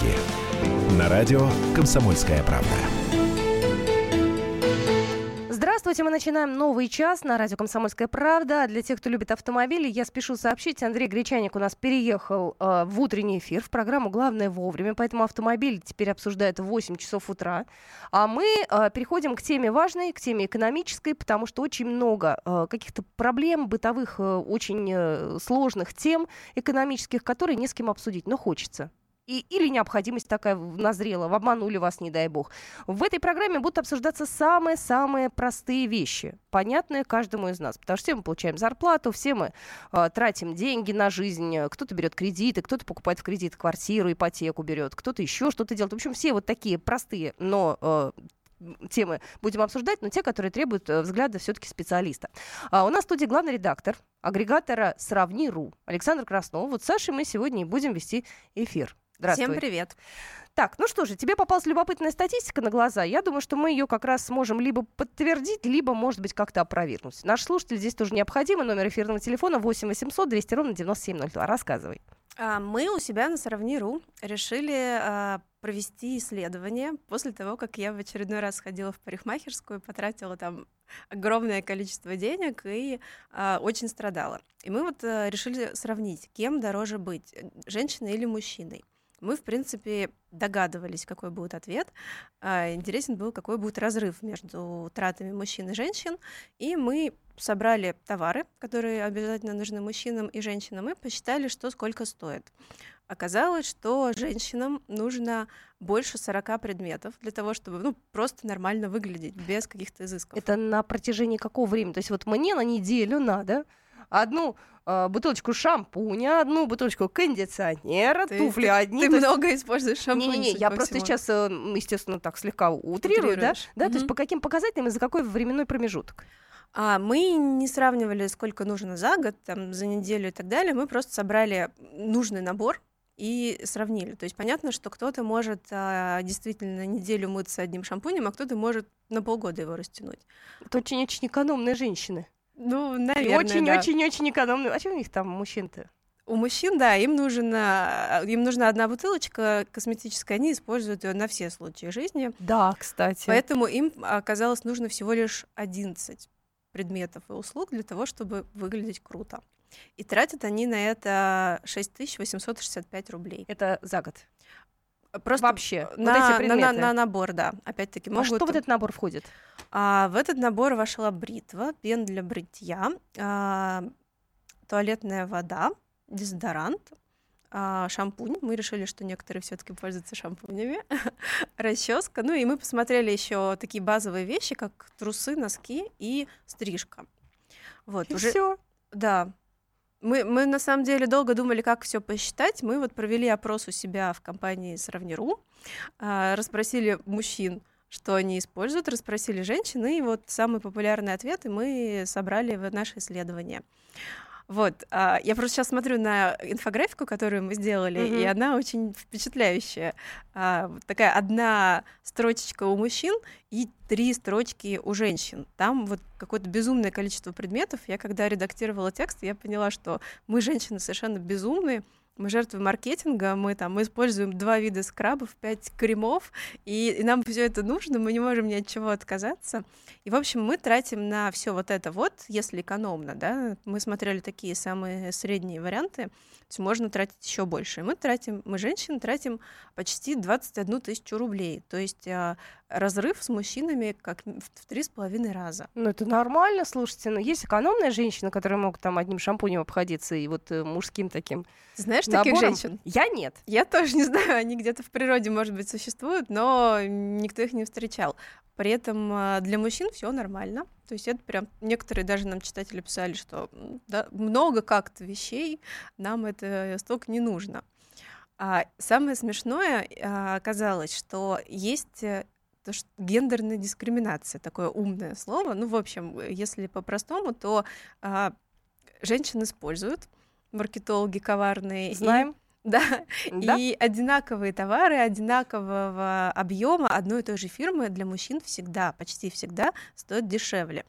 деньги». На радио «Комсомольская правда». Здравствуйте, мы начинаем новый час на радио «Комсомольская правда». Для тех, кто любит автомобили, я спешу сообщить, Андрей Гречаник у нас переехал э, в утренний эфир, в программу «Главное вовремя», поэтому автомобиль теперь обсуждают в 8 часов утра. А мы э, переходим к теме важной, к теме экономической, потому что очень много э, каких-то проблем бытовых, э, очень э, сложных тем экономических, которые не с кем обсудить, но хочется и, или необходимость такая назрела, обманули вас, не дай бог. В этой программе будут обсуждаться самые-самые простые вещи, понятные каждому из нас. Потому что все мы получаем зарплату, все мы э, тратим деньги на жизнь, кто-то берет кредиты, кто-то покупает в кредит квартиру, ипотеку берет, кто-то еще что-то делает. В общем, все вот такие простые, но э, темы будем обсуждать, но те, которые требуют э, взгляда все-таки специалиста. А у нас в студии главный редактор агрегатора «Сравни.ру» Александр Краснов. Вот с Сашей мы сегодня и будем вести эфир. Здравствуй. Всем привет. Так, ну что же, тебе попалась любопытная статистика на глаза. Я думаю, что мы ее как раз сможем либо подтвердить, либо, может быть, как-то опровергнуть. Наш слушатель здесь тоже необходимо. Номер эфирного телефона 8 800 200 ровно 9702. Рассказывай. А, мы у себя на Сравни.ру решили а, провести исследование после того, как я в очередной раз ходила в парикмахерскую, потратила там огромное количество денег и а, очень страдала. И мы вот а, решили сравнить, кем дороже быть, женщиной или мужчиной. Мы, в принципе, догадывались, какой будет ответ. А, интересен был, какой будет разрыв между тратами мужчин и женщин. И мы собрали товары, которые обязательно нужны мужчинам и женщинам, и посчитали, что сколько стоит. Оказалось, что женщинам нужно больше 40 предметов для того, чтобы ну, просто нормально выглядеть, без каких-то изысков. Это на протяжении какого времени? То есть вот мне на неделю надо одну э, бутылочку шампуня, одну бутылочку кондиционера, ты, туфли ты, одни. Ты много есть... используешь шампунь. Не-не-не, я просто всему. сейчас, э, естественно, так слегка утрирую, да? да? Угу. То есть по каким показателям и за какой временной промежуток? А мы не сравнивали, сколько нужно за год, там, за неделю и так далее. Мы просто собрали нужный набор и сравнили. То есть понятно, что кто-то может а, действительно неделю мыться одним шампунем, а кто-то может на полгода его растянуть. Это очень-очень экономные женщины. Ну, наверное, Очень-очень-очень экономные. А что у них там мужчин-то? У мужчин, да, им, нужна, им нужна одна бутылочка косметическая, они используют ее на все случаи жизни. Да, кстати. Поэтому им оказалось нужно всего лишь 11 предметов и услуг для того, чтобы выглядеть круто. И тратят они на это 6865 рублей. Это за год? Просто вообще на, вот эти на, на, на набор, да. Опять-таки могут. А что в этот набор входит? А, в этот набор вошла бритва, пен для бритья, а, туалетная вода, дезодорант, а, шампунь. Мы решили, что некоторые все-таки пользуются шампунями, расческа. Ну и мы посмотрели еще такие базовые вещи, как трусы, носки и стрижка. Вот и уже. Все. Да, мы, мы на самом деле долго думали, как все посчитать. Мы вот провели опрос у себя в компании Сравниру, э, расспросили мужчин, что они используют, расспросили женщин, и вот самые популярные ответы мы собрали в наше исследование. Вот, а, я просто сейчас смотрю на инфографику, которую мы сделали, mm-hmm. и она очень впечатляющая. А, такая одна строчечка у мужчин и три строчки у женщин. Там вот какое-то безумное количество предметов. Я когда редактировала текст, я поняла, что мы, женщины, совершенно безумные, мы жертвы маркетинга, мы там мы используем два вида скрабов, пять кремов, и, и нам все это нужно, мы не можем ни от чего отказаться. И, в общем, мы тратим на все вот это вот, если экономно, да, мы смотрели такие самые средние варианты, то есть можно тратить еще больше. И мы тратим, мы женщины тратим почти 21 тысячу рублей, то есть а, разрыв с мужчинами как в три с половиной раза. Ну, это нормально, слушайте, но есть экономные женщины, которые могут там одним шампунем обходиться и вот э, мужским таким знаешь набором. таких женщин? Я нет. Я тоже не знаю, они где-то в природе, может быть, существуют, но никто их не встречал. При этом а, для мужчин все нормально. То есть это прям некоторые даже нам читатели писали, что да, много как-то вещей, нам это столько не нужно. А самое смешное а, оказалось, что есть э, то, что гендерная дискриминация, такое умное слово. Ну, в общем, если по-простому, то а, женщин используют маркетологи коварные. Знаем. И, да, да, и одинаковые товары одинакового объема одной и той же фирмы для мужчин всегда, почти всегда стоят дешевле.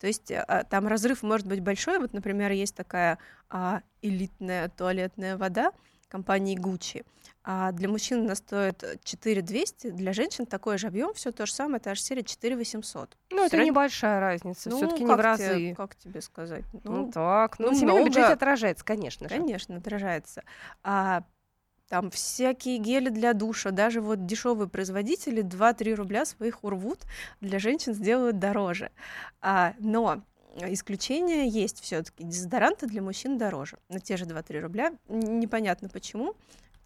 То есть а, там разрыв может быть большой. Вот, например, есть такая а, элитная туалетная вода, компании Gucci. А для мужчин она стоит 4200, для женщин такой же объем, все то же самое, та же серия 4800. Ну, это Сред- небольшая разница, Ну, все-таки не в разы. тебе- как тебе сказать? Ну, так, ну, ну, много. бюджете отражается, конечно же. Конечно, отражается. А там всякие гели для душа, даже вот дешевые производители 2-3 рубля своих урвут, для женщин сделают дороже. А, но исключения есть все-таки. Дезодоранты для мужчин дороже, на те же 2-3 рубля. Непонятно почему,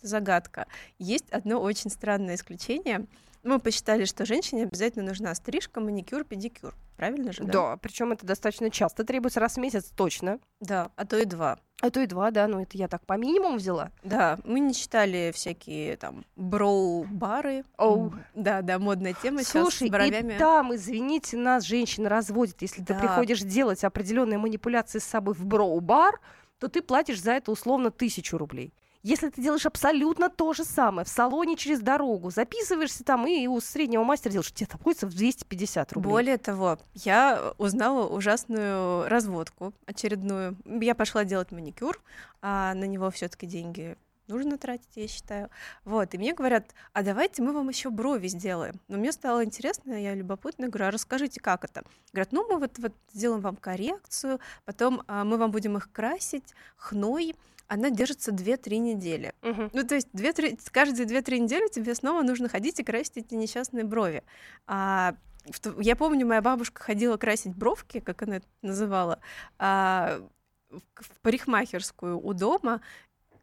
загадка. Есть одно очень странное исключение. Мы посчитали, что женщине обязательно нужна стрижка, маникюр, педикюр. Правильно же, да? Да, причем это достаточно часто требуется раз в месяц точно. Да, а то и два. А то и два, да, ну это я так по минимуму взяла. Да, мы не читали всякие там броу-бары. Оу. М, Да, да, модная тема Слушай, сейчас с бровями. и там, извините, нас женщины разводят. Если ты Да. приходишь делать определенные манипуляции с собой в броу-бар, то ты платишь за это условно тысячу рублей. Если ты делаешь абсолютно то же самое в салоне через дорогу, записываешься там и у среднего мастера делаешь, тебе это обходится в 250 рублей. Более того, я узнала ужасную разводку очередную. Я пошла делать маникюр, а на него все-таки деньги нужно тратить, я считаю. Вот, и мне говорят, а давайте мы вам еще брови сделаем. Но мне стало интересно, я любопытна, говорю, а расскажите, как это? Говорят, ну мы вот, вот сделаем вам коррекцию, потом а, мы вам будем их красить хной, она держится 2-3 недели. Мгм. Ну, то есть две, три, каждые 2-3 недели тебе снова нужно ходить и красить эти несчастные брови. А, в я помню, моя бабушка ходила красить бровки, как она это называла, а, в, в парикмахерскую у дома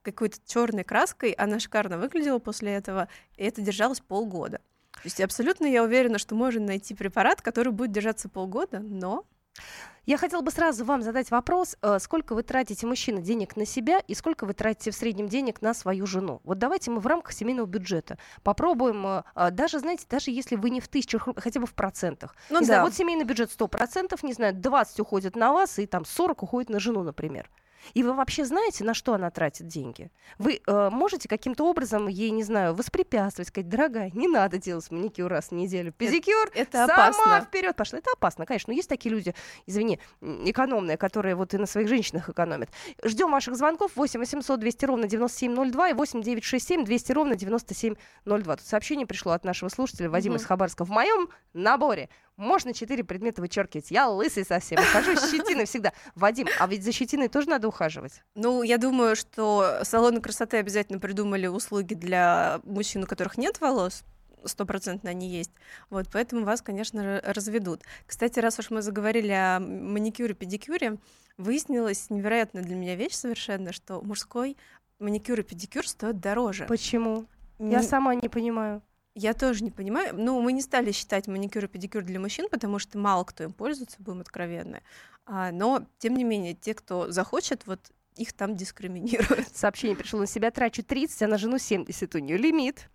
какой-то черной краской. Она шикарно выглядела после этого, и это держалось полгода. То есть абсолютно я уверена, что можно найти препарат, который будет держаться полгода, но Я хотела бы сразу вам задать вопрос, э, сколько вы тратите, мужчина, денег на себя и сколько вы тратите в среднем денег на свою жену. Вот давайте мы в рамках семейного бюджета попробуем, э, э, даже, знаете, даже если вы не в тысячах, хотя бы в процентах. ну не да. знаю, вот семейный бюджет 100%, не знаю, 20 уходит на вас и там 40 уходит на жену, например. И вы вообще знаете, на что она тратит деньги? Вы э, можете каким-то образом ей, не знаю, воспрепятствовать, сказать, дорогая, не надо делать маникюр раз в неделю, педикюр, это сама опасно. вперед пошла. Это опасно, конечно. Но есть такие люди, извини, экономные, которые вот и на своих женщинах экономят. Ждем ваших звонков 8 800 200 ровно 9702 и 8 967 200 ровно 9702. Тут сообщение пришло от нашего слушателя Вадима Мгм. из Хабарска. В моем наборе можно четыре предмета вычеркивать. Я лысый совсем. Хожу с щетиной всегда. Вадим, а ведь за щетиной тоже надо ухаживать. Ну, я думаю, что салоны красоты обязательно придумали услуги для мужчин, у которых нет волос. Стопроцентно они есть. Вот, поэтому вас, конечно, ра- разведут. Кстати, раз уж мы заговорили о маникюре, педикюре, выяснилась невероятная для меня вещь совершенно, что мужской маникюр и педикюр стоят дороже. Почему? Я М, сама не понимаю. Я тоже не понимаю. Ну, мы не стали считать маникюр и педикюр для мужчин, потому что мало кто им пользуется, будем откровенны. А, но, тем не менее, те, кто захочет, вот их там дискриминируют. Сообщение пришло на себя. Трачу 30, а на жену 70. У нее лимит.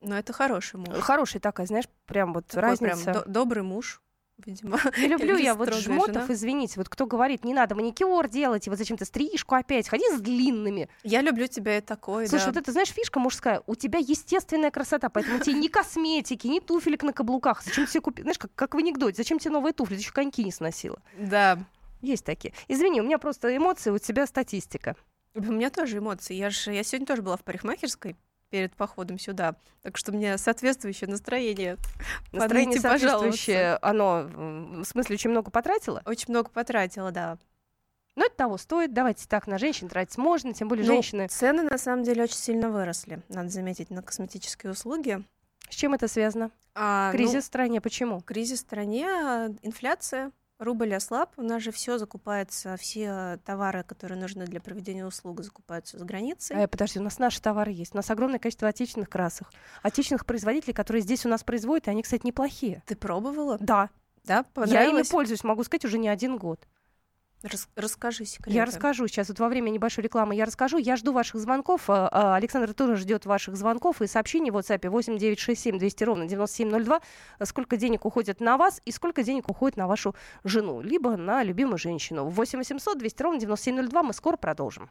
Но это хороший муж. Хорошая такая, знаешь, прям вот Такой прям разница. до- добрый муж, видимо. Не люблю я вот жмотов, жена. извините. Вот кто говорит, не надо маникюр делать, и вот зачем-то стрижку опять, ходи с длинными. Я люблю тебя и такой, Слушай, да. вот это, знаешь, фишка мужская. У тебя естественная красота, поэтому тебе ни косметики, ни туфелек на каблуках. Зачем тебе купить? Знаешь, как, как в анекдоте, зачем тебе новые туфли? Ты еще коньки не сносила. Да. Есть такие. Извини, у меня просто эмоции, у тебя статистика. У меня тоже эмоции. Я же, я сегодня тоже была в парикмахерской перед походом сюда, так что меня соответствующее настроение. Настроение пожаловаться. соответствующее, оно, м, в смысле, очень много потратила? Очень много потратила, да. Но это того стоит. Давайте так, на женщин тратить можно, тем более Ну, женщины. Цены на самом деле очень сильно выросли, надо заметить, на косметические услуги. С чем это связано? А, ну, Кризис в стране, почему? кризис в стране, инфляция, рубль ослаб, у нас же все закупается, все товары, которые нужны для проведения услуг, закупаются за границей. Э, подожди, у нас наши товары есть. У нас огромное количество отечественных красок. Отечественных производителей, которые здесь у нас производят, и они, кстати, неплохие. Ты пробовала? Да, Да, я ими пользуюсь, могу сказать, уже не один год. Рас- расскажи секреты. Я расскажу сейчас, вот во время небольшой рекламы я расскажу. Я жду ваших звонков. а, а, Александр тоже ждет ваших звонков и сообщений в WhatsApp 8967 200 ровно 9702. а, Сколько денег уходит на вас и сколько денег уходит на вашу жену, либо на любимую женщину. 8 800 200 ровно 9702. Мы скоро продолжим.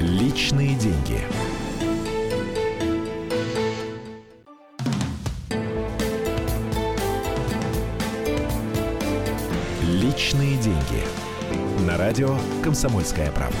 Личные деньги. Личные деньги. На радио «Комсомольская правда».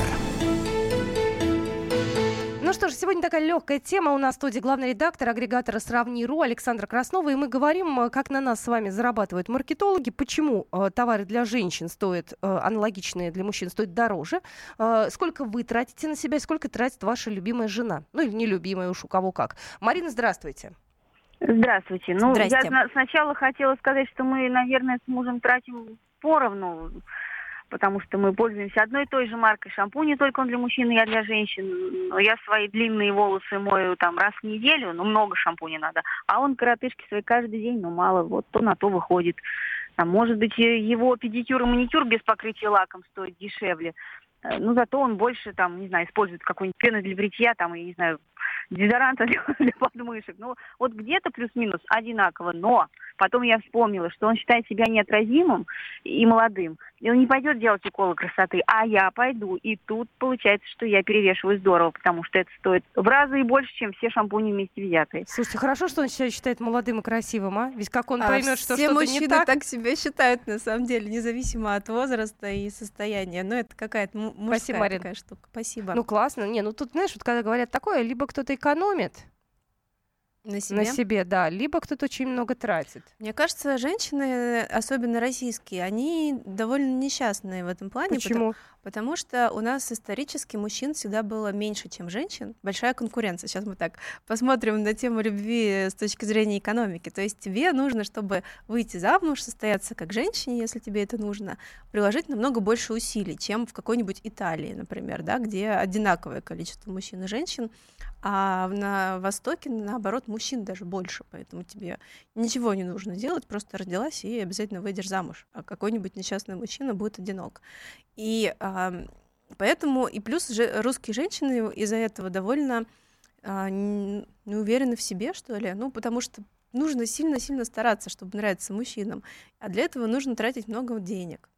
Ну что ж, сегодня такая легкая тема. У нас в студии главный редактор агрегатора «Сравни.ру» Александра Краснова. И мы говорим, э, как на нас с вами зарабатывают маркетологи, почему э, товары для женщин стоят, э, аналогичные для мужчин, стоят дороже, э, сколько вы тратите на себя, и сколько тратит ваша любимая жена. Ну или нелюбимая уж у кого как. Марина, здравствуйте. Здравствуйте. Ну, Здрасте. я сначала хотела сказать, что мы, наверное, с мужем тратим поровну, потому что мы пользуемся одной и той же маркой шампуня, только он для мужчин, я для женщин. Но я свои длинные волосы мою там раз в неделю, ну, много шампуня надо. А он коротышки свои каждый день, ну, мало, вот то на то выходит. А может быть, э, его педикюр и маникюр без покрытия лаком стоит дешевле. Э, Ну, зато он больше, там, не знаю, использует какую-нибудь пену для бритья, там, я не знаю, дезодоранта для, для подмышек. Ну, вот где-то плюс-минус одинаково, но потом я вспомнила, что он считает себя неотразимым и молодым. И он не пойдет делать уколы красоты, а я пойду. И тут получается, что я перевешиваю здорово, потому что это стоит в разы и больше, чем все шампуни вместе взятые. Слушайте, хорошо, что он себя считает молодым и красивым, а? Ведь как он А поймет, что все что-то мужчины не так. так... себя считают, на самом деле, независимо от возраста и состояния. Но это какая-то мужская Спасибо, Марина. такая штука. Спасибо. Ну классно. Не, ну тут, знаешь, вот когда говорят такое, либо кто-то экономит на себе. на себе, да, либо кто-то очень много тратит. Мне кажется, женщины, особенно российские, они довольно несчастные в этом плане. Почему? Потому что у нас исторически мужчин всегда было меньше, чем женщин. Большая конкуренция. Сейчас мы так посмотрим на тему любви с точки зрения экономики. То есть тебе нужно, чтобы выйти замуж, состояться как женщине, если тебе это нужно, приложить намного больше усилий, чем в какой-нибудь Италии, например, да, где одинаковое количество мужчин и женщин, а на Востоке, наоборот, мужчин даже больше, поэтому тебе ничего не нужно делать, просто родилась и обязательно выйдешь замуж, а какой-нибудь несчастный мужчина будет одинок. И ам, поэтому, и плюс же, русские женщины из-за этого довольно а, не уверены в себе, что ли, ну, потому что нужно сильно-сильно стараться, чтобы нравиться мужчинам, а для этого нужно тратить много денег.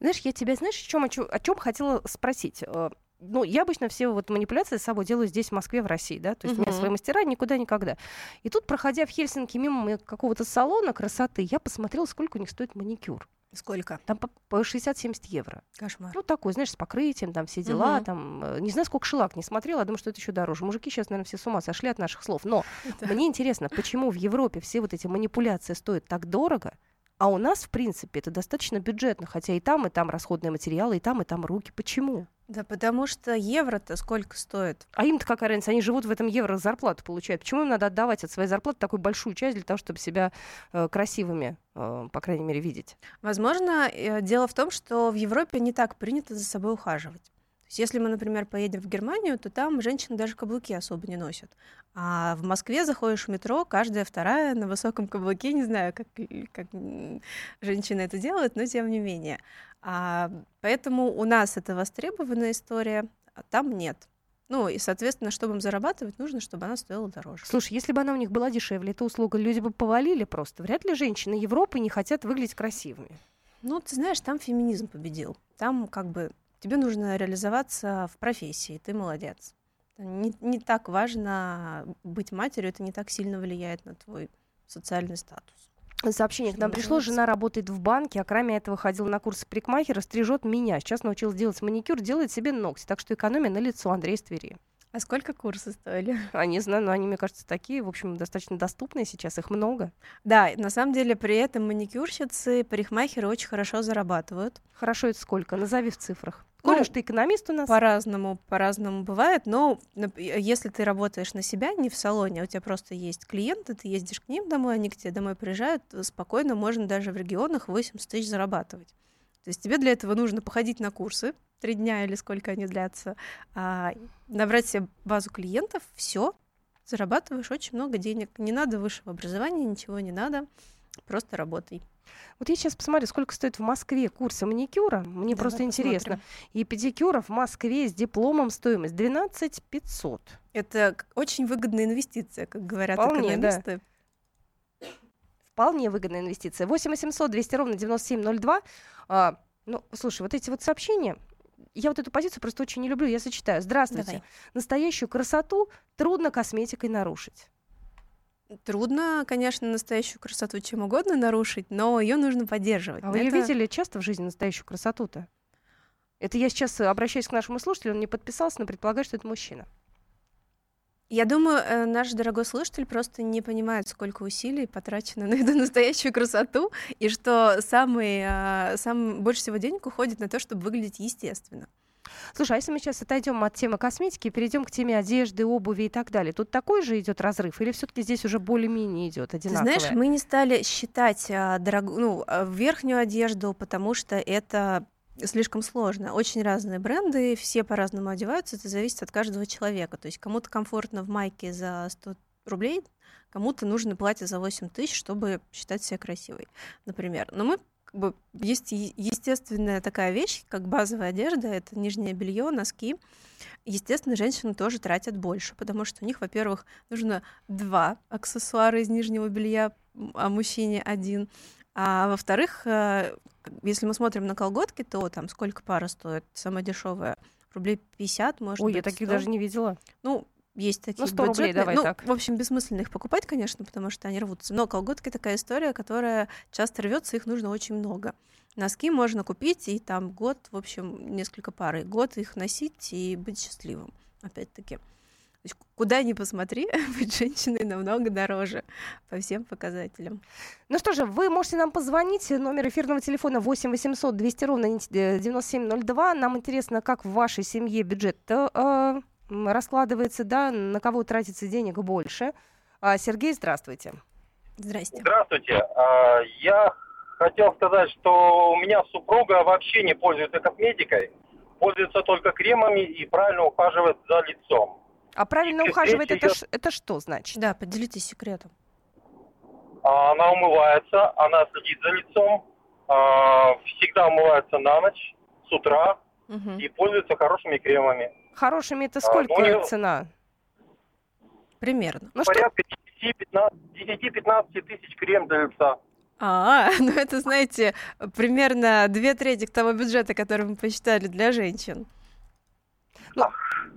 Знаешь, я тебя, знаешь, о чем, о чём хотела спросить? Э, Ну, я обычно все вот манипуляции с собой делаю здесь, в Москве, в России, да, то есть у меня свои мастера никуда никогда. И тут, проходя в Хельсинки мимо какого-то салона красоты, я посмотрела, сколько у них стоит маникюр. Сколько? Там по, по 60-70 евро. Кошмар. Ну, такой, знаешь, с покрытием, там все дела, Мгм. там, э, не знаю, сколько шелак не смотрела, я думаю, что это еще дороже. Мужики сейчас, наверное, все с ума сошли от наших слов. Но Это- мне интересно, почему в Европе все вот эти манипуляции стоят так дорого, а у нас, в принципе, это достаточно бюджетно, хотя и там, и там расходные материалы, и там, и там руки. Почему? Да потому что евро-то сколько стоит? А им-то какая разница? Они живут в этом евро, зарплату получают. Почему им надо отдавать от своей зарплаты такую большую часть для того, чтобы себя э, красивыми, э, по крайней мере, видеть? Возможно, э, дело в том, что в Европе не так принято за собой ухаживать. Есть, если мы, например, поедем в Германию, то там женщины даже каблуки особо не носят. А в Москве заходишь в метро, каждая вторая на высоком каблуке. Не знаю, как, как женщины это делают, но тем не менее. А, поэтому у нас это востребованная история, а там нет. Ну и, соответственно, чтобы им зарабатывать, нужно, чтобы она стоила дороже. Слушай, если бы она у них была дешевле, эта услуга, люди бы повалили просто. Вряд ли женщины Европы не хотят выглядеть красивыми. Ну, ты знаешь, там феминизм победил. Там как бы тебе нужно реализоваться в профессии, ты молодец. Не, не так важно быть матерью, это не так сильно влияет на твой социальный статус. Сообщение к нам пришло. Жена работает в банке, а кроме этого ходила на курсы парикмахера, стрижет меня. Сейчас научилась делать маникюр, делает себе ногти. Так что экономия на лицо Андрей из Твери. А сколько курсы стоили? А не знаю, но они, мне кажется, такие, в общем, достаточно доступные сейчас, их много. Да, на самом деле при этом маникюрщицы, парикмахеры очень хорошо зарабатывают. Хорошо, это сколько? Назови в цифрах. Ну, Коль уж ты экономист у нас. По-разному, по-разному бывает, но если ты работаешь на себя, не в салоне, а у тебя просто есть клиенты, ты ездишь к ним домой, они к тебе домой приезжают, спокойно можно даже в регионах 80 тысяч зарабатывать. То есть тебе для этого нужно походить на курсы, три дня или сколько они длятся, а, набрать себе базу клиентов, все, зарабатываешь очень много денег. Не надо высшего образования, ничего не надо, просто работай. Вот я сейчас посмотрю, сколько стоит в Москве курсы маникюра. Мне Давай просто интересно. посмотрим. И педикюра в Москве с дипломом стоимость 12 500. Это очень выгодная инвестиция, как говорят Вполне, да. экономисты. Вполне выгодная инвестиция. 8 800 200 ровно 9702. А, ну, слушай, вот эти вот сообщения, я вот эту позицию просто очень не люблю. Я зачитаю. Здравствуйте. Давай. Настоящую красоту трудно косметикой нарушить. Трудно, конечно, настоящую красоту чем угодно нарушить, но ее нужно поддерживать. А вы ее видели часто в жизни, настоящую красоту-то? Это я сейчас обращаюсь к нашему слушателю, он не подписался, но предполагаю, что это мужчина. Я думаю, э, наш дорогой слушатель просто не понимает, сколько усилий потрачено на эту настоящую красоту, и что самый, э, сам, больше всего денег уходит на то, чтобы выглядеть естественно. Слушай, а если мы сейчас отойдем от темы косметики перейдем к теме одежды, обуви и так далее, тут такой же идет разрыв, или все-таки здесь уже более-менее идет одинаково? Ты знаешь, мы не стали считать а, дорог... ну, а, верхнюю одежду, потому что это слишком сложно. Очень разные бренды, все по-разному одеваются, это зависит от каждого человека. То есть кому-то комфортно в майке за 100 рублей, кому-то нужно платье за 8 тысяч, чтобы считать себя красивой, например. Но мы как бы есть естественная такая вещь, как базовая одежда, это нижнее белье, носки. Естественно, женщины тоже тратят больше, потому что у них, во-первых, нужно два аксессуара из нижнего белья, а мужчине один. А во-вторых, э, если мы смотрим на колготки, то там сколько пара стоит? Самая дешевая рублей 50, может Ой, быть, я таких 100. даже не видела. Ну, есть такие Ну, 100 рублей, бюджетные. давай ну, так. в общем, бессмысленно их покупать, конечно, потому что они рвутся. Но колготки такая история, которая часто рвется, их нужно очень много. Носки можно купить, и там год, в общем, несколько пар, и год их носить и быть счастливым, опять-таки. То есть куда ни посмотри, быть женщиной намного дороже по всем показателям. Ну что же, вы можете нам позвонить. Номер эфирного телефона 8 800 200 ровно 9702. Нам интересно, как в вашей семье бюджет э, раскладывается, да, на кого тратится денег больше. А, Сергей, здравствуйте. Здрасте. Здравствуйте. А, Я хотел сказать, что у меня супруга вообще не пользуется косметикой, пользуется только кремами и правильно ухаживает за лицом. А правильно Речь ухаживать, это, идет- ш- это что значит? Да, поделитесь секретом. А, Она умывается, она следит за лицом, а, всегда умывается на ночь, с утра Мгм. и пользуется хорошими кремами. Хорошими это А, сколько ну, я- цена? Примерно. Ну что, Порядка 10-15 тысяч крем для лица. А, ну это, знаете, примерно две трети того бюджета, который мы посчитали для женщин. Ну,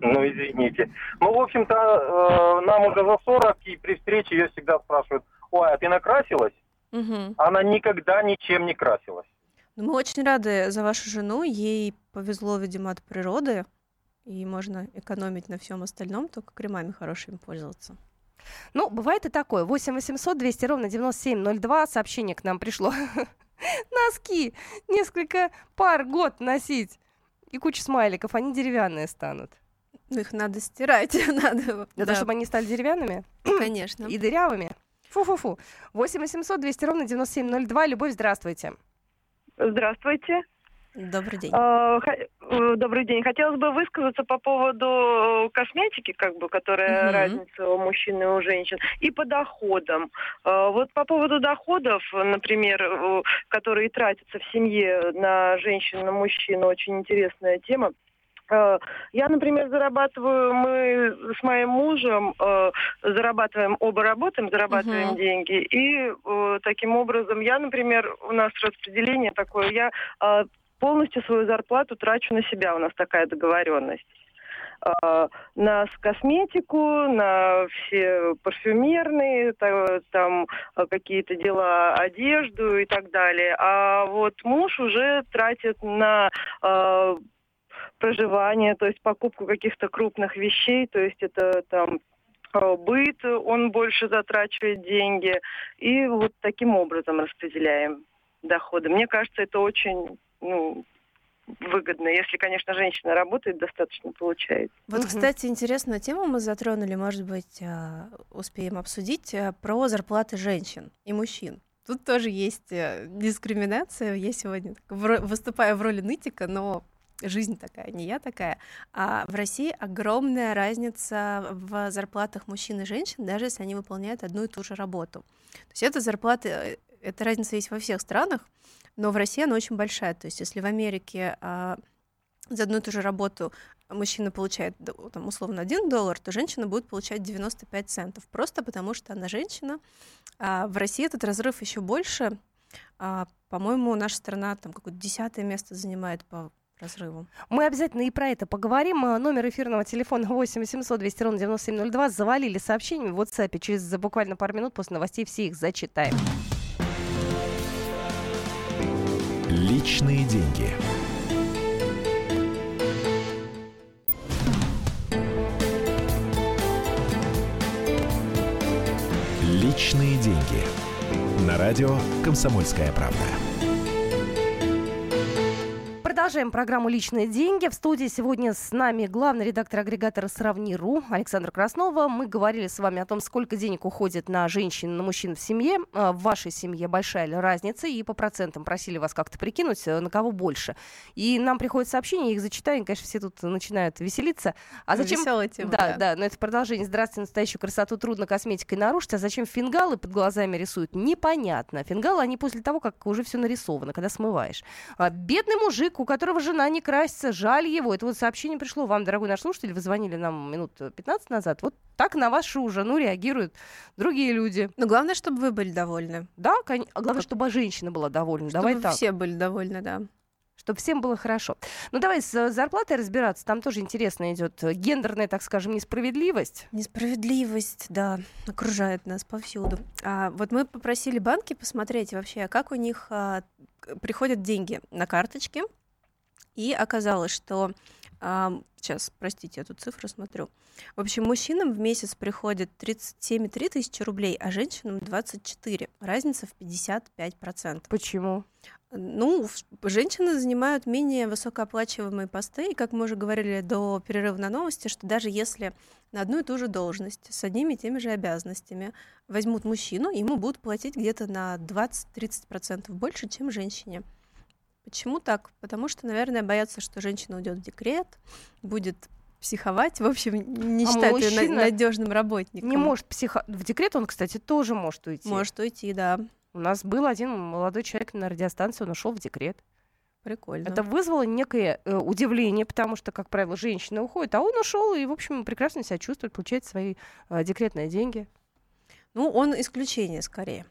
извините. Ну, в общем-то, э, нам уже за 40, и при встрече ее всегда спрашивают, ой, а ты накрасилась? Мгм. Она никогда ничем не красилась. Ну, мы очень рады за вашу жену. Ей повезло, видимо, от природы. И можно экономить на всем остальном, только кремами хорошими пользоваться. ну, бывает и такое. 8 800 200 ровно 9702. Сообщение к нам пришло. Носки. Несколько пар год носить. И куча смайликов. Они деревянные станут. Ну, их надо стирать, надо. Для того, чтобы они стали деревянными конечно. и дырявыми. Фу-фу-фу. 8 800 200 ровно 9702. Любовь, здравствуйте. Здравствуйте. Добрый день. А, э, Добрый день. Хотелось бы высказаться по поводу э, косметики, как бы, которая Мгм. разница у мужчин и у женщин, и по доходам. А, Вот по поводу доходов, например, э, которые тратятся в семье на женщин, на мужчин, очень интересная тема. Э, Я, например, зарабатываю, мы с моим мужем э, зарабатываем, оба работаем, зарабатываем Мгм. деньги. И э, таким образом, я, например, у нас распределение такое, я э, полностью свою зарплату трачу на себя, у нас такая договоренность. Э, на косметику, на все парфюмерные, та- там э, какие-то дела, одежду и так далее. А вот муж уже тратит на проживание, то есть покупку каких-то крупных вещей, то есть это там э, быт, он больше затрачивает деньги, и вот таким образом распределяем доходы. Мне кажется, это очень ну, выгодно, если, конечно, женщина работает, достаточно получает. Вот, кстати, интересную тему мы затронули, может быть, а, успеем обсудить, а, про зарплаты женщин и мужчин. Тут тоже есть э, дискриминация. Я сегодня выступаю в роли нытика, но жизнь такая, не я такая. А в России огромная разница в зарплатах мужчин и женщин, даже если они выполняют одну и ту же работу. То есть эта зарплата, э, эта разница есть во всех странах, но в России она очень большая. То есть если в Америке а, за одну и ту же работу мужчина получает там, условно 1 доллар, то женщина будет получать 95 центов. Просто потому что она женщина. А в России этот разрыв еще больше. А, по-моему, наша страна там какое-то десятое место занимает по разрыву. Мы обязательно и про это поговорим. А, номер эфирного телефона 8 700 200 ровно 9702 завалили сообщениями в WhatsApp. Через буквально пару минут после новостей все их зачитаем. Личные деньги. Личные деньги. На радио «Комсомольская правда». Продолжаем программу «Личные деньги». В студии сегодня с нами главный редактор агрегатора «Сравни.ру» Александр Краснова. Мы говорили с вами о том, сколько денег уходит на женщин, на мужчин в семье. А, в вашей семье большая ли разница? И по процентам просили вас как-то прикинуть, э, на кого больше. И нам приходят сообщения, их зачитаем, конечно, все тут начинают веселиться. А зачем... Веселая тема, да, да. да, но это продолжение. Здравствуйте, настоящую красоту трудно косметикой нарушить. А зачем фингалы под глазами рисуют? Непонятно. Фингалы, они после того, как уже все нарисовано, когда смываешь. А, бедный мужик, у которого жена не красится, жаль его. Это вот сообщение пришло вам, дорогой наш слушатель, вы звонили нам минут 15 назад. Вот так на вашу жену реагируют другие люди. Но главное, чтобы вы были довольны. Да, кон- а главное, чтобы женщина была довольна. Давай Чтобы так. все были довольны, да. Чтобы всем было хорошо. Ну, давай с зарплатой разбираться. Там тоже интересно идет э, гендерная, так скажем, несправедливость. Несправедливость, да, окружает нас повсюду. А, вот мы попросили банки посмотреть вообще, как у них а, приходят деньги на карточки. И оказалось, что сейчас, простите, я тут цифру смотрю. В общем, мужчинам в месяц приходит 37,3 тысячи рублей, а женщинам 24. Разница в 55%. Почему? Ну, женщины занимают менее высокооплачиваемые посты, и, как мы уже говорили до перерыва на новости, что даже если на одну и ту же должность с одними и теми же обязанностями возьмут мужчину, ему будут платить где-то на 20-30% больше, чем женщине. Почему так? Потому что, наверное, боятся, что женщина уйдет в декрет, будет психовать, в общем, не А считают ее надежным работником. Не может психо... В декрет он, кстати, тоже может уйти. Может уйти, да. У нас был один молодой человек на радиостанции, он ушел в декрет. Прикольно. Это вызвало некое э, удивление, потому что, как правило, женщина уходит, а он ушел и, в общем, прекрасно себя чувствует, получает свои э, декретные деньги. Ну, он исключение скорее.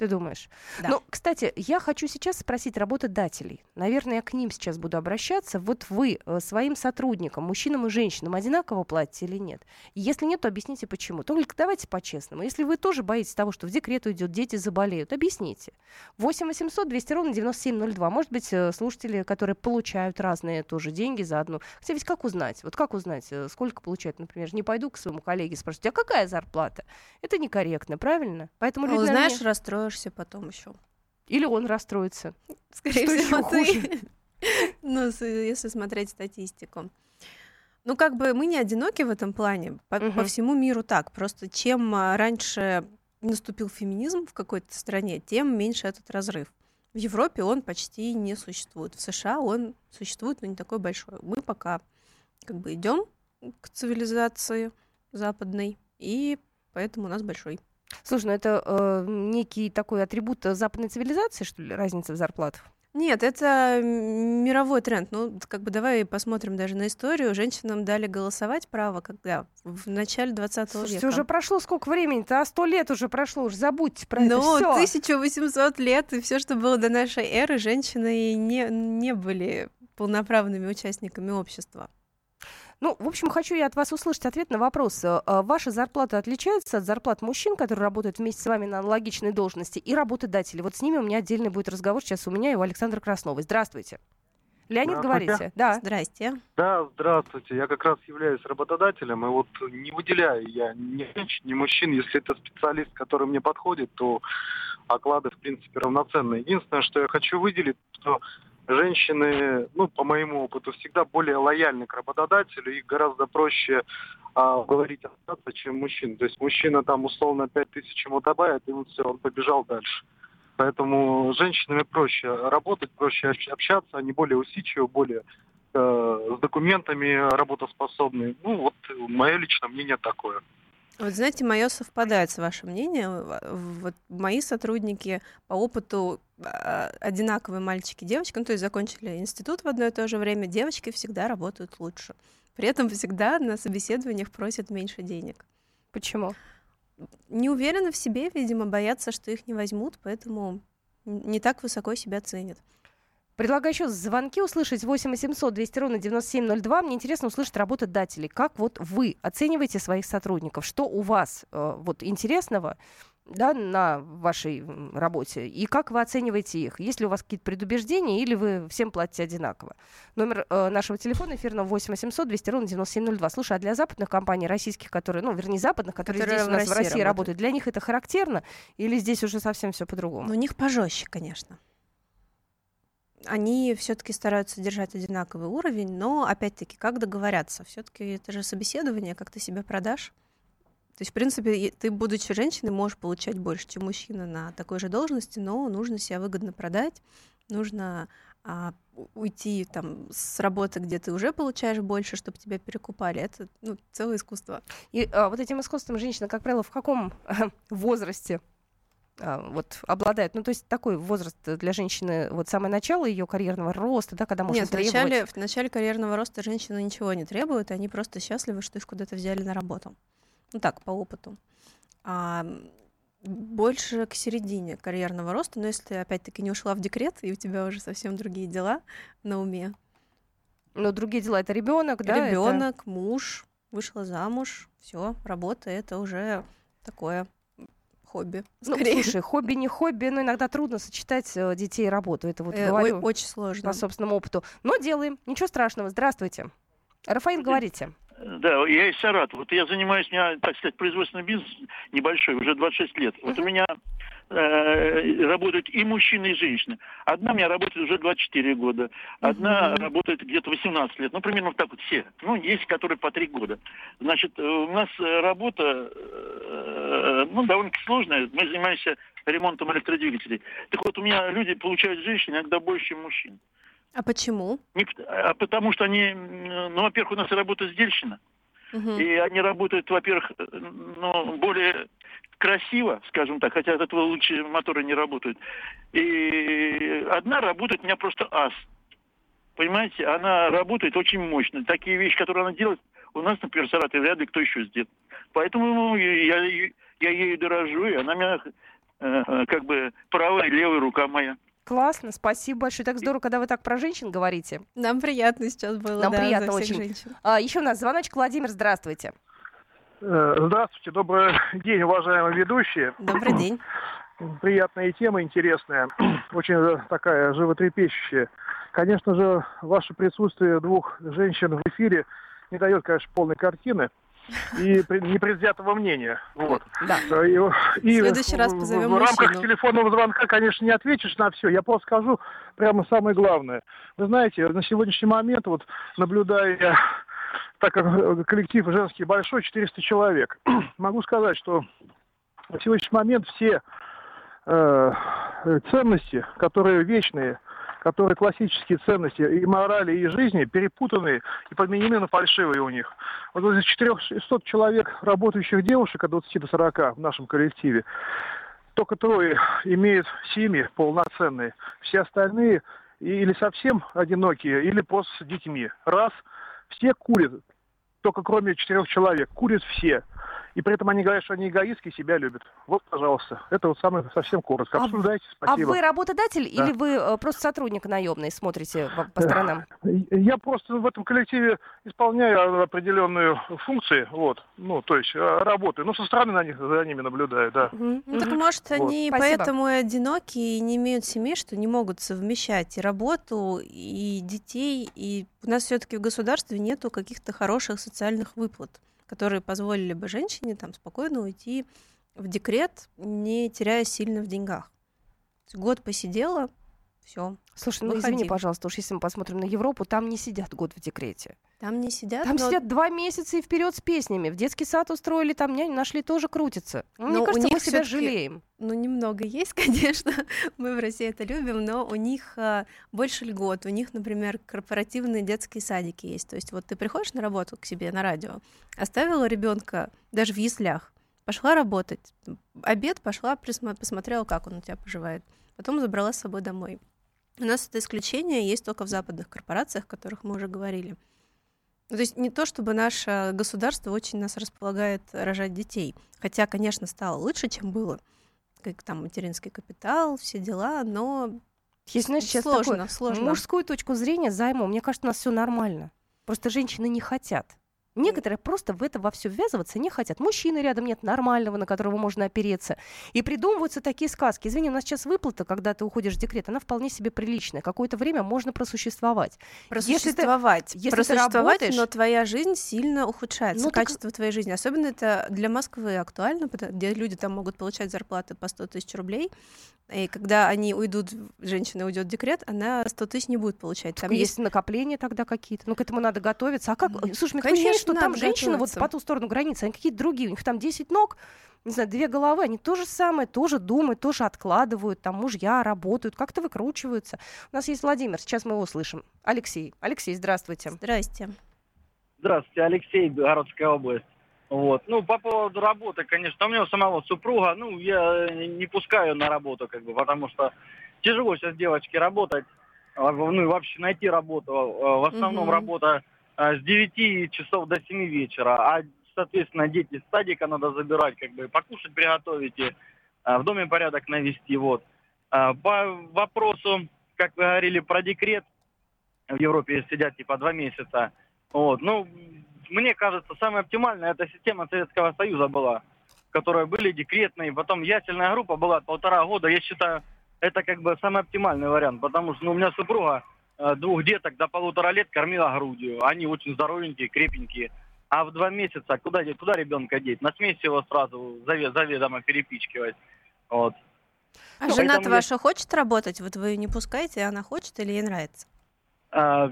Ты думаешь? Да. Ну, кстати, я хочу сейчас спросить работодателей. Наверное, я к ним сейчас буду обращаться. Вот вы э, своим сотрудникам, мужчинам и женщинам, одинаково платите или нет? Если нет, то объясните, почему. Только давайте по-честному. Если вы тоже боитесь того, что в декрет уйдет, дети заболеют, объясните. 8 800 200 ровно 9702. Может быть, э, слушатели, которые получают разные тоже деньги за одну. Хотя ведь как узнать? Вот как узнать, э, сколько получают, например? Не пойду к своему коллеге спросить, а какая зарплата? Это некорректно, правильно? Поэтому Ну, люди, наверное, знаешь, расстроишься потом еще. Или он расстроится. Скорее Что всего, ты. Ну, если смотреть статистику. Ну, как бы мы не одиноки в этом плане. По, по Мгм. всему миру так. Просто чем а, раньше наступил феминизм в какой-то стране, тем меньше этот разрыв. В Европе он почти не существует. В США он существует, но не такой большой. Мы пока как бы идем к цивилизации западной, и поэтому у нас большой. Слушай, ну это э, некий такой атрибут западной цивилизации, что ли, разница в зарплатах? Нет, это мировой тренд. Ну, как бы давай посмотрим даже на историю. Женщинам дали голосовать право, когда в начале 20 Слушайте, века. уже прошло сколько времени-то? А сто лет уже прошло, уже забудьте про это Ну, всё. 1800 лет, и все, что было до нашей эры, женщины не, не были полноправными участниками общества. Ну, в общем, хочу я от вас услышать ответ на вопрос. Э, э, Ваша зарплата отличается от зарплат мужчин, которые работают вместе с вами на аналогичной должности, и работодателей? Вот с ними у меня отдельный будет разговор сейчас у меня и у Александра Красновой. Здравствуйте. Леонид, Здравствуйте. говорите? Да. Здрасте. Да, здравствуйте. Я как раз являюсь работодателем, и вот не выделяю я ни женщин, ни мужчин. Если это специалист, который мне подходит, то оклады, в принципе, равноценные. Единственное, что я хочу выделить, что женщины, ну, по моему опыту, всегда более лояльны к работодателю, их гораздо проще а, говорить остаться, чем мужчин. То есть мужчина там условно 5 тысяч ему добавит, и вот все, он побежал дальше. Поэтому с женщинами проще работать, проще общ- общаться, они более усидчивы, более э, с документами работоспособные. Ну, вот мое личное мнение такое. Вот знаете, мое совпадает с вашим мнением. Вот мои сотрудники по опыту а, одинаковые мальчики и девочки, ну, то есть закончили институт в одно и то же время, девочки всегда работают лучше. При этом всегда на собеседованиях просят меньше денег. Почему? Не уверены в себе, видимо, боятся, что их не возьмут, поэтому не так высоко себя ценят. Предлагаю еще звонки услышать 8 800 200 ровно 9702. Мне интересно услышать работодателей. Как вот вы оцениваете своих сотрудников? Что у вас э, вот интересного да, на вашей работе, и как вы оцениваете их? Есть ли у вас какие-то предубеждения, или вы всем платите одинаково? Номер э, нашего телефона эфирного 8 800 200 ровно 9702. Слушай, а для западных компаний, российских, которые, ну, вернее, западных, которые, Которые здесь у в нас в России России работают, работают. для них это характерно, или здесь уже совсем все по-другому? Но у них пожестче, конечно. Они все-таки стараются держать одинаковый уровень, но опять-таки, как договорятся? Все-таки это же собеседование, как ты себя продашь. То есть, в принципе, ты, будучи женщиной, можешь получать больше, чем мужчина на такой же должности, но нужно себя выгодно продать, нужно а, уйти там с работы, где ты уже получаешь больше, чтобы тебя перекупали. Это ну, целое искусство. И а, вот этим искусством женщина, как правило, в каком возрасте вот обладает? Ну, то есть такой возраст для женщины, вот самое начало ее карьерного роста, да, когда можно Нет, в требовать. начале, в начале карьерного роста женщины ничего не требуют, они просто счастливы, что их куда-то взяли на работу. Ну так, по опыту. А больше к середине карьерного роста, но если ты опять-таки не ушла в декрет, и у тебя уже совсем другие дела на уме. Но другие дела это ребенок, да? это- Ребенок, муж, вышла замуж, все, работа это уже такое хобби. Ну, Скорее. слушай, хобби не хобби, но иногда трудно сочетать э, детей и работу. Это вот Э, говорю ой, очень сложно. по собственному опыту. Но делаем. Ничего страшного. Здравствуйте. Рафаил, говорите. Да, я из Саратова. Вот я занимаюсь, у меня, так сказать, производственный бизнес небольшой, уже 26 лет. Вот у меня э, работают и мужчины, и женщины. Одна у меня работает уже 24 года, одна Мгм. работает где-то 18 лет. Ну, примерно вот так вот все. Ну, есть, которые по 3 года. Значит, э, у нас э, работа, ну, довольно-таки сложная. Мы занимаемся ремонтом электродвигателей. Так вот, у меня люди получают женщин иногда больше, чем мужчин. А почему? Не а потому что они, ну, во-первых, у нас работа сдельщина. Мгм. И они работают, во-первых, э, ну, более красиво, скажем так, хотя от этого лучше моторы не работают. И одна работает у меня просто ас. Понимаете, она работает очень мощно. Такие вещи, которые она делает, у нас, например, в Саратове вряд ли кто еще сделает. Поэтому ну, я, я ею дорожу, и она у меня э, как бы правая и левая рука моя. Классно, спасибо большое. Так здорово, когда вы так про женщин говорите. Нам приятно сейчас было, Нам да, приятно за всех очень. женщин. А, еще у нас звоночек. Владимир, здравствуйте. Э, Здравствуйте, добрый день, уважаемые ведущие. Добрый день. Приятная тема, интересная, очень такая животрепещущая. Конечно же, ваше присутствие двух женщин в эфире не дает, конечно, полной картины и непредвзятого мнения. Вот. Да. Э, И, и В следующий раз позовем в, рамках мужчину. телефонного звонка, конечно, не ответишь на все. Я просто скажу прямо самое главное. Вы знаете, на сегодняшний момент, вот наблюдая так как э, коллектив женский большой, 400 человек, могу сказать, что на сегодняшний момент все э, ценности, которые вечные, которые классические ценности и морали, и жизни, перепутаны и подменены на фальшивые у них. Вот из 400 человек работающих девушек от 20 до 40 в нашем коллективе, только трое имеют семьи полноценные. Все остальные или совсем одинокие, или просто с детьми. Раз, все курят, только кроме четырех человек. Курят все. И при этом они говорят, что они эгоистки и себя любят. Вот, пожалуйста. Это вот самое совсем коротко. А А спасибо. вы работодатель Да. или вы э, просто сотрудник наемный, смотрите по, по Э, сторонам? Я просто в этом коллективе исполняю определенную функции, вот, ну, то есть э, работаю, ну, со стороны на них, за ними наблюдаю, да. Мгм, Ну, так может, Вот. они Спасибо. поэтому и одиноки и не имеют семьи, что не могут совмещать и работу, и детей. И у нас все-таки в государстве нету каких-то хороших социальных выплат, которые позволили бы женщине там спокойно уйти в декрет, не теряя сильно в деньгах. Год посидела, все. Слушай, ну извини, выходи. пожалуйста, уж если мы посмотрим на Европу, там не сидят год в декрете. Там не сидят. Там но- сидят два месяца и вперед с песнями. В детский сад устроили, там няню нашли, тоже крутится. Ну, Мне Но у кажется, мы себя жалеем. Ну, немного есть, конечно. Мы в России это любим, но у них а, больше льгот. У них, например, корпоративные детские садики есть. То есть вот ты приходишь на работу к себе на радио, оставила ребенка даже в яслях, пошла работать, обед пошла, посмотрела, как он у тебя поживает, потом забрала с собой домой. У нас это исключение есть только в западных корпорациях, о которых мы уже говорили. Ну, То есть не то, чтобы наше государство очень нас располагает рожать детей. Хотя, конечно, стало лучше, чем было как там материнский капитал, все дела, но Есть, знаешь, сейчас сложно, такое, сложно. мужскую точку зрения займу. Мне кажется, у нас все нормально. Просто женщины не хотят. Некоторые просто в это во все ввязываться не хотят. Мужчины рядом нет нормального, на которого можно опереться. И придумываются такие сказки. Извини, у нас сейчас выплата, когда ты уходишь в декрет, она вполне себе приличная. Какое-то время можно просуществовать. Просуществовать. Если ты, если Просуществовать, ты работаешь, но твоя жизнь сильно ухудшается, Ну, так- качество твоей жизни. Особенно это для Москвы актуально, где люди там могут получать зарплаты по 100 тысяч рублей. И когда они уйдут, женщина уйдет в декрет, она 100 тысяч не будет получать. Там есть есть накопления тогда какие-то. Ну, к этому надо готовиться. А как? Слушай, мне конечно, что там женщины вот по ту сторону границы, они какие-то другие. У них там 10 ног, не знаю, две головы, они то же самое, тоже думают, тоже откладывают, там мужья работают, как-то выкручиваются. У нас есть Владимир, сейчас мы его слышим. Алексей. Алексей, здравствуйте. Здрасте. Здравствуйте, Алексей, Городская область. Вот. Ну, по поводу работы, конечно, у меня у самого супруга, ну, я не пускаю на работу, как бы, потому что тяжело сейчас девочке работать, а, ну, и вообще найти работу. А, В основном Мгм. работа с 9 часов до 7 вечера, а, соответственно, дети с садика надо забирать, как бы, покушать приготовить, и а, в доме порядок навести, вот. А, По вопросу, как вы говорили про декрет, в Европе сидят, типа, два месяца, вот, ну, мне кажется, самая оптимальная эта система Советского Союза была, в которой были декретные, потом ясельная группа была полтора года. Я считаю, это как бы самый оптимальный вариант, потому что ну, у меня супруга двух деток до полутора лет кормила грудью. Они очень здоровенькие, крепенькие. А в два месяца куда, куда ребенка деть? На смесь его сразу заве- заведомо перепичкивать. Вот. А Ну, жена-то поэтому я- ваша хочет работать? Вот вы ее не пускаете, она хочет или ей нравится? А,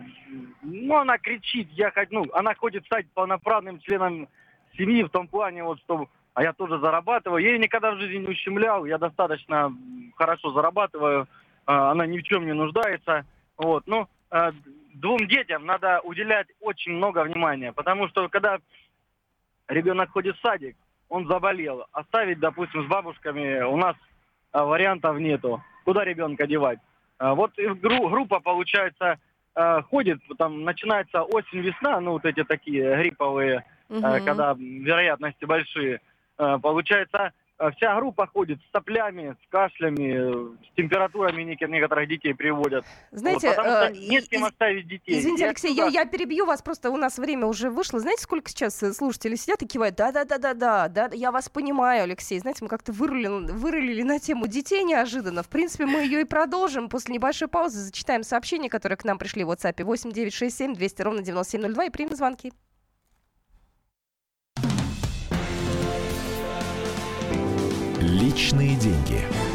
ну, она кричит, я хоть, ну, она хочет стать полноправным членом семьи в том плане, вот, что а я тоже зарабатываю. Я ее никогда в жизни не ущемлял, я достаточно хорошо зарабатываю, а, она ни в чем не нуждается. Вот, ну, а, двум детям надо уделять очень много внимания, потому что когда ребенок ходит в садик, он заболел, оставить, допустим, с бабушками у нас а, вариантов нету. Куда ребенка девать? А, вот гру- группа, получается, а, ходит, там начинается осень-весна, ну вот эти такие грипповые, э, Мгм. когда вероятности большие. Э, Получается, э, вся группа ходит с соплями, с кашлями, э, с температурами некоторых детей приводят. Знаете, Вот, потому что э, не с кем из- оставить детей. Извините, И Алексей, я, отсюда- я перебью вас, просто у нас время уже вышло. Знаете, сколько сейчас э, слушателей сидят и кивают? Да-да-да-да-да, да, я вас понимаю, Алексей. Знаете, мы как-то вырулили, вырулили на тему детей неожиданно. В принципе, мы ее и продолжим. После небольшой паузы зачитаем сообщения, которые к нам пришли в WhatsApp 8967 200 ровно 9702 и примем звонки. Личные деньги.